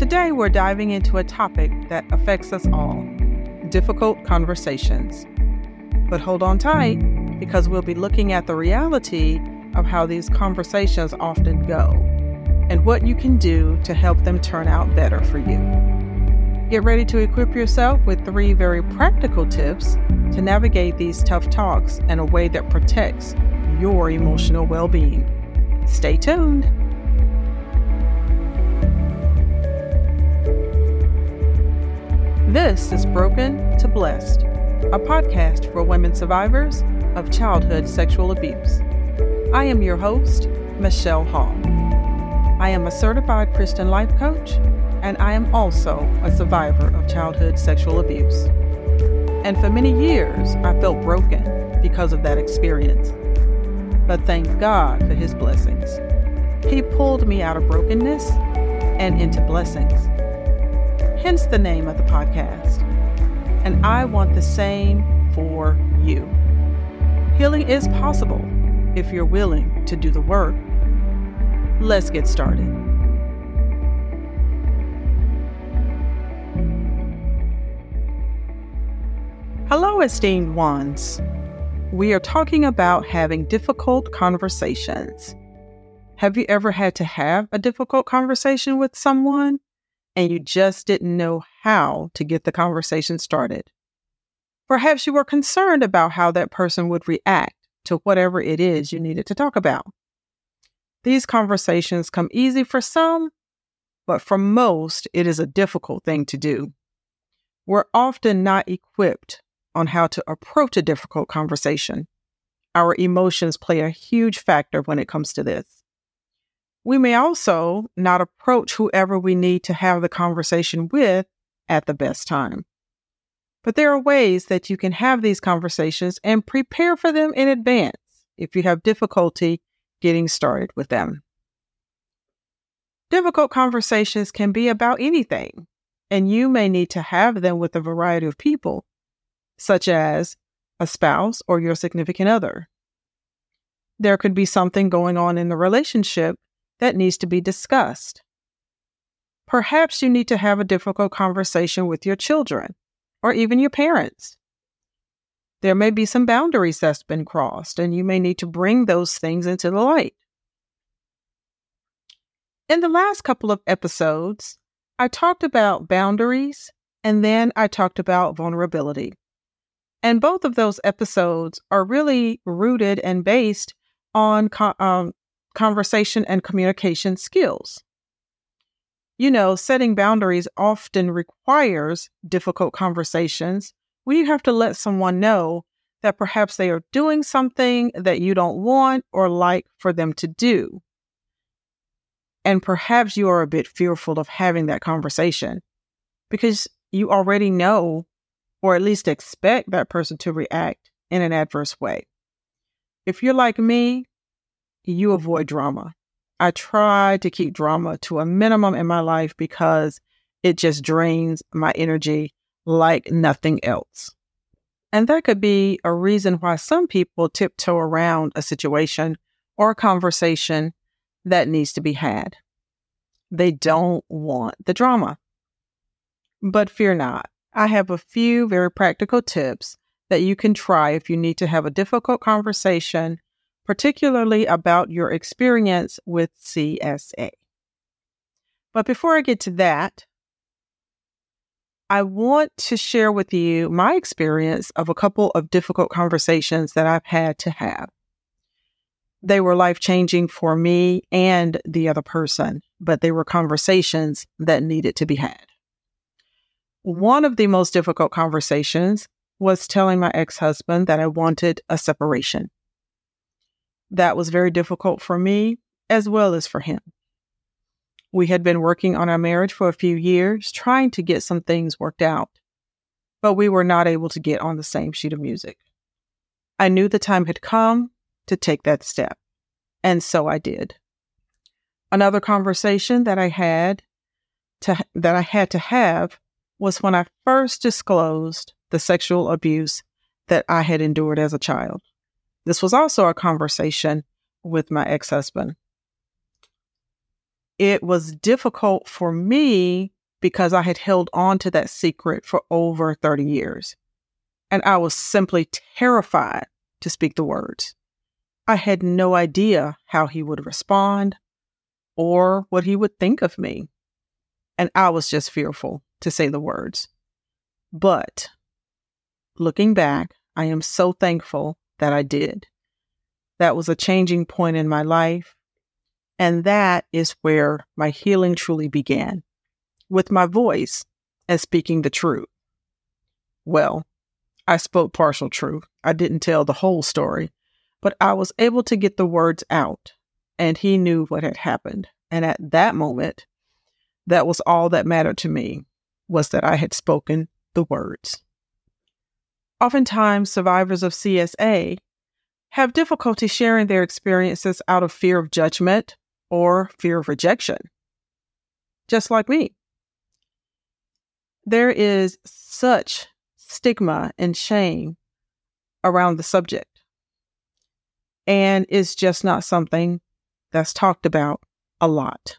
Today, we're diving into a topic that affects us all difficult conversations. But hold on tight because we'll be looking at the reality of how these conversations often go and what you can do to help them turn out better for you. Get ready to equip yourself with three very practical tips to navigate these tough talks in a way that protects your emotional well being. Stay tuned. This is Broken to Blessed, a podcast for women survivors of childhood sexual abuse. I am your host, Michelle Hall. I am a certified Christian life coach and I am also a survivor of childhood sexual abuse. And for many years, I felt broken because of that experience. But thank God for His blessings. He pulled me out of brokenness and into blessings. Hence the name of the podcast. And I want the same for you. Healing is possible if you're willing to do the work. Let's get started. Hello, esteemed ones. We are talking about having difficult conversations. Have you ever had to have a difficult conversation with someone and you just didn't know how to get the conversation started? Perhaps you were concerned about how that person would react to whatever it is you needed to talk about. These conversations come easy for some, but for most, it is a difficult thing to do. We're often not equipped on how to approach a difficult conversation. Our emotions play a huge factor when it comes to this. We may also not approach whoever we need to have the conversation with at the best time. But there are ways that you can have these conversations and prepare for them in advance if you have difficulty getting started with them. Difficult conversations can be about anything, and you may need to have them with a variety of people such as a spouse or your significant other. There could be something going on in the relationship that needs to be discussed. Perhaps you need to have a difficult conversation with your children or even your parents. There may be some boundaries that's been crossed, and you may need to bring those things into the light. In the last couple of episodes, I talked about boundaries and then I talked about vulnerability. And both of those episodes are really rooted and based on um, conversation and communication skills. You know, setting boundaries often requires difficult conversations when you have to let someone know that perhaps they are doing something that you don't want or like for them to do. And perhaps you are a bit fearful of having that conversation because you already know or at least expect that person to react in an adverse way. If you're like me, you avoid drama. I try to keep drama to a minimum in my life because it just drains my energy like nothing else. And that could be a reason why some people tiptoe around a situation or a conversation that needs to be had. They don't want the drama. But fear not. I have a few very practical tips that you can try if you need to have a difficult conversation, particularly about your experience with CSA. But before I get to that, I want to share with you my experience of a couple of difficult conversations that I've had to have. They were life changing for me and the other person, but they were conversations that needed to be had. One of the most difficult conversations was telling my ex husband that I wanted a separation. That was very difficult for me as well as for him. We had been working on our marriage for a few years, trying to get some things worked out, but we were not able to get on the same sheet of music. I knew the time had come to take that step, and so I did. Another conversation that I had to that I had to have was when I first disclosed the sexual abuse that I had endured as a child. This was also a conversation with my ex husband. it was difficult for me because I had held on to that secret for over 30 years. And I was simply terrified to speak the words. I had no idea how he would respond or what he would think of me. And I was just fearful to say the words. But looking back, I am so thankful that I did. That was a changing point in my life. And that is where my healing truly began with my voice and speaking the truth. Well, I spoke partial truth. I didn't tell the whole story, but I was able to get the words out, and he knew what had happened. And at that moment, that was all that mattered to me was that I had spoken the words. Oftentimes, survivors of CSA have difficulty sharing their experiences out of fear of judgment or fear of rejection, just like me. There is such stigma and shame around the subject, and it's just not something that's talked about a lot.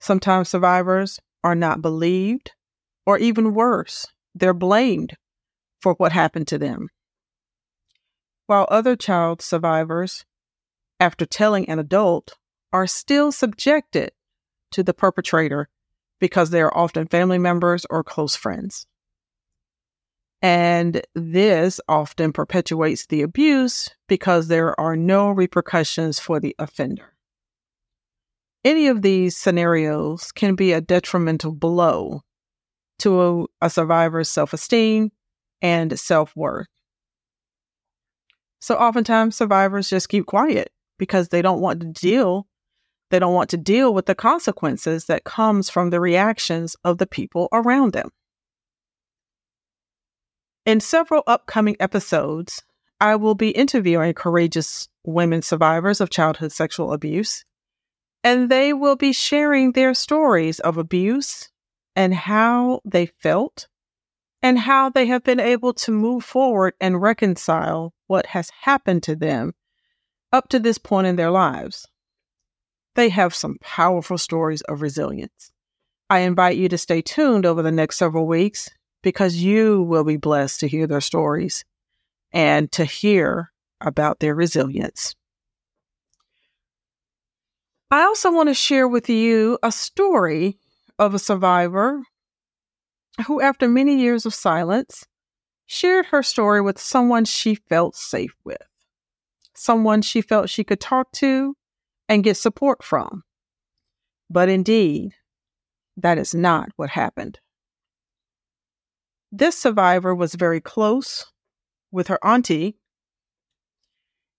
Sometimes survivors are not believed, or even worse, they're blamed for what happened to them. While other child survivors, after telling an adult, are still subjected to the perpetrator because they are often family members or close friends. And this often perpetuates the abuse because there are no repercussions for the offender. Any of these scenarios can be a detrimental blow to a, a survivor's self esteem and self worth. So oftentimes survivors just keep quiet because they don't want to deal they don't want to deal with the consequences that comes from the reactions of the people around them. In several upcoming episodes, I will be interviewing courageous women survivors of childhood sexual abuse, and they will be sharing their stories of abuse and how they felt and how they have been able to move forward and reconcile what has happened to them up to this point in their lives. They have some powerful stories of resilience. I invite you to stay tuned over the next several weeks because you will be blessed to hear their stories and to hear about their resilience. I also want to share with you a story of a survivor who, after many years of silence, shared her story with someone she felt safe with, someone she felt she could talk to and get support from. But indeed, that is not what happened. This survivor was very close with her auntie,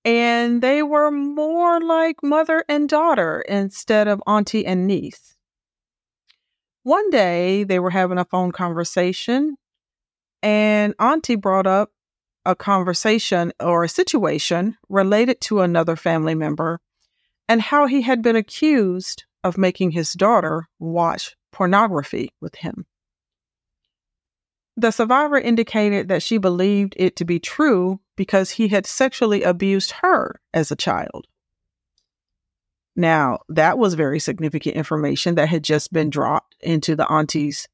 and they were more like mother and daughter instead of auntie and niece. One day they were having a phone conversation, and Auntie brought up a conversation or a situation related to another family member and how he had been accused of making his daughter watch pornography with him. The survivor indicated that she believed it to be true because he had sexually abused her as a child. Now, that was very significant information that had just been dropped into the auntie's,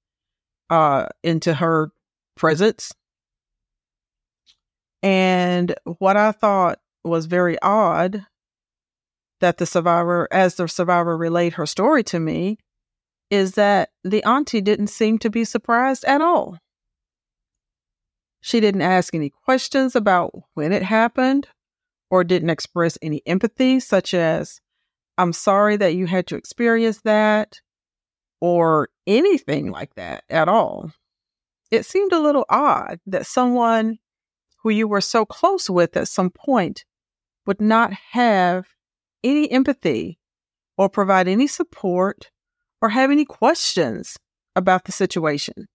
uh, into her presence. And what I thought was very odd that the survivor, as the survivor relayed her story to me, is that the auntie didn't seem to be surprised at all. She didn't ask any questions about when it happened or didn't express any empathy, such as, I'm sorry that you had to experience that or anything like that at all. It seemed a little odd that someone who you were so close with at some point would not have any empathy or provide any support or have any questions about the situation.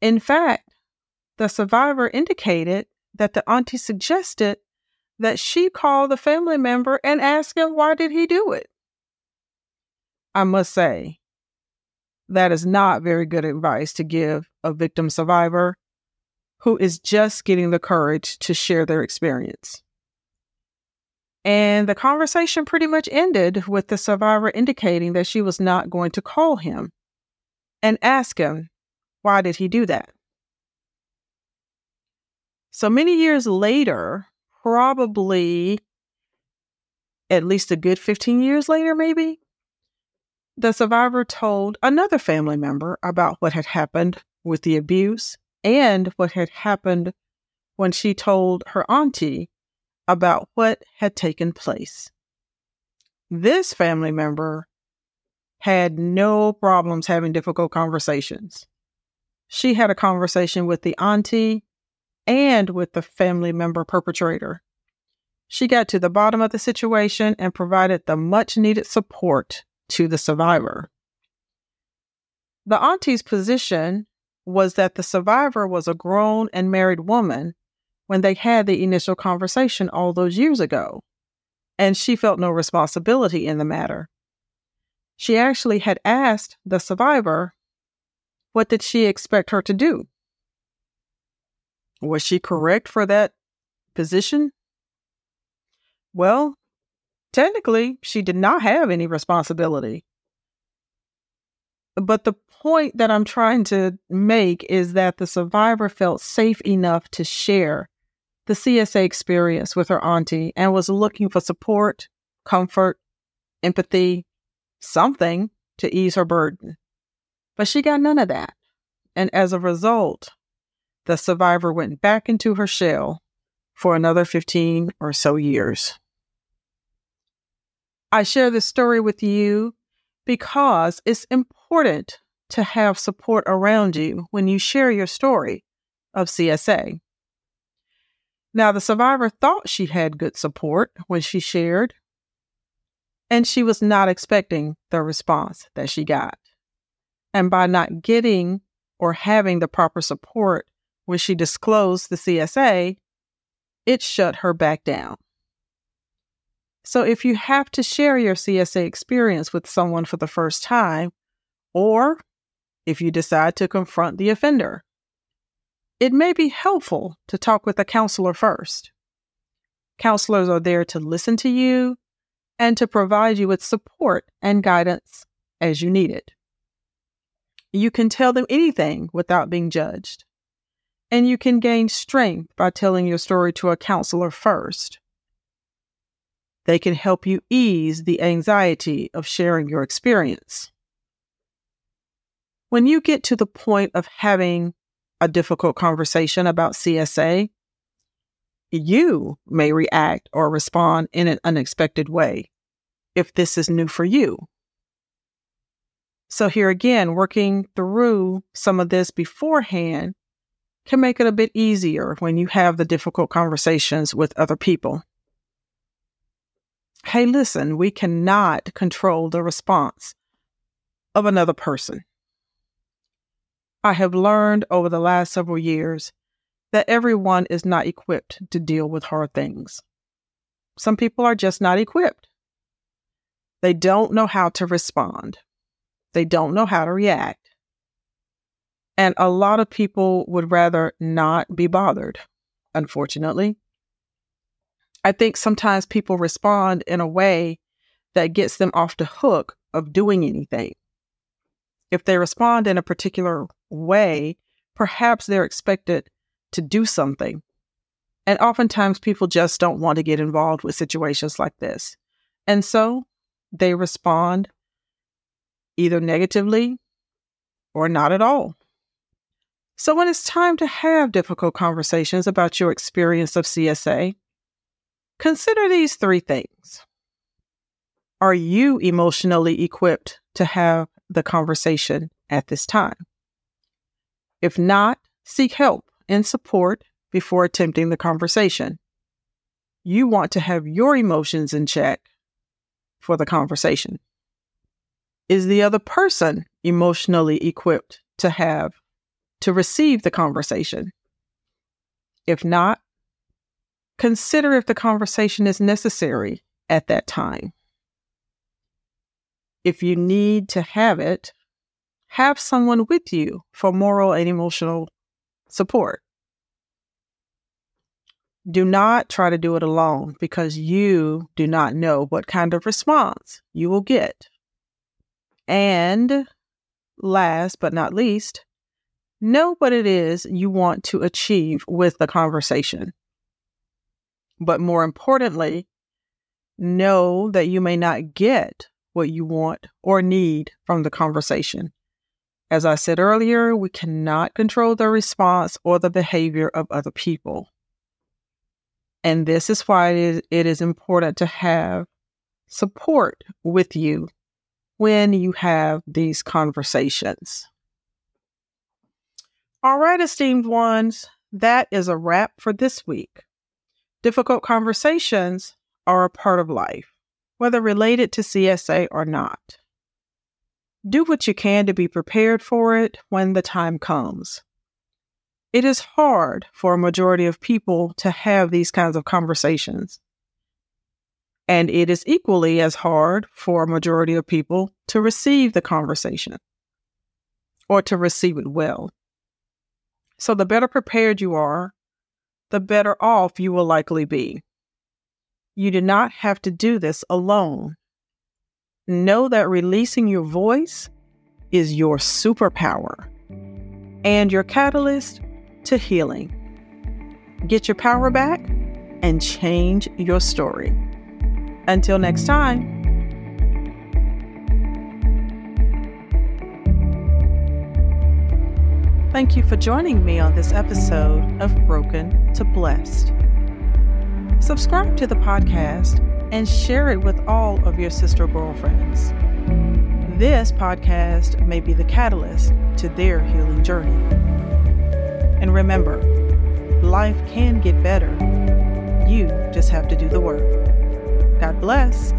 In fact, the survivor indicated that the auntie suggested that she called the family member and asked him why did he do it. I must say, that is not very good advice to give a victim survivor who is just getting the courage to share their experience. And the conversation pretty much ended with the survivor indicating that she was not going to call him and ask him, why did he do that? So many years later, probably at least a good 15 years later, maybe, the survivor told another family member about what had happened with the abuse and what had happened when she told her auntie about what had taken place. This family member had no problems having difficult conversations. She had a conversation with the auntie and with the family member perpetrator. She got to the bottom of the situation and provided the much needed support to the survivor. The auntie's position was that the survivor was a grown and married woman when they had the initial conversation all those years ago, and she felt no responsibility in the matter. She actually had asked the survivor, what did she expect her to do? Was she correct for that position? Well, technically, she did not have any responsibility. But the point that I'm trying to make is that the survivor felt safe enough to share the CSA experience with her auntie and was looking for support, comfort, empathy, something to ease her burden. But she got none of that. And as a result, the survivor went back into her shell for another 15 or so years. I share this story with you because it's important to have support around you when you share your story of CSA. Now, the survivor thought she had good support when she shared, and she was not expecting the response that she got. And by not getting or having the proper support when she disclosed the CSA, it shut her back down. So, if you have to share your CSA experience with someone for the first time, or if you decide to confront the offender, it may be helpful to talk with a counselor first. Counselors are there to listen to you and to provide you with support and guidance as you need it. You can tell them anything without being judged. And you can gain strength by telling your story to a counselor first. They can help you ease the anxiety of sharing your experience. When you get to the point of having a difficult conversation about CSA, you may react or respond in an unexpected way if this is new for you. So, here again, working through some of this beforehand can make it a bit easier when you have the difficult conversations with other people. Hey, listen, we cannot control the response of another person. I have learned over the last several years that everyone is not equipped to deal with hard things. Some people are just not equipped. They don't know how to respond. They don't know how to react. And a lot of people would rather not be bothered, unfortunately. I think sometimes people respond in a way that gets them off the hook of doing anything. If they respond in a particular way, perhaps they're expected to do something. And oftentimes people just don't want to get involved with situations like this. And so they respond either negatively or not at all. So when it's time to have difficult conversations about your experience of CSA, consider these three things. Are you emotionally equipped to have the conversation at this time? If not, seek help and support before attempting the conversation. You want to have your emotions in check for the conversation. Is the other person emotionally equipped to have to receive the conversation? If not, consider if the conversation is necessary at that time. If you need to have it, have someone with you for moral and emotional support. Do not try to do it alone because you do not know what kind of response you will get. And last but not least, know what it is you want to achieve with the conversation. But more importantly, know that you may not get what you want or need from the conversation. As I said earlier, we cannot control the response or the behavior of other people. And this is why it is, it is important to have support with you when you have these conversations. All right, esteemed ones, that is a wrap for this week. Difficult conversations are a part of life, whether related to CSA or not. Do what you can to be prepared for it when the time comes. It is hard for a majority of people to have these kinds of conversations. And it is equally as hard for a majority of people to receive the conversation or to receive it well. So, the better prepared you are, the better off you will likely be. You do not have to do this alone. Know that releasing your voice is your superpower and your catalyst to healing. Get your power back and change your story. Until next time. Thank you for joining me on this episode of Broken to Blessed. Subscribe to the podcast and share it with all of your sister girlfriends. This podcast may be the catalyst to their healing journey. And remember, life can get better. You just have to do the work. God bless.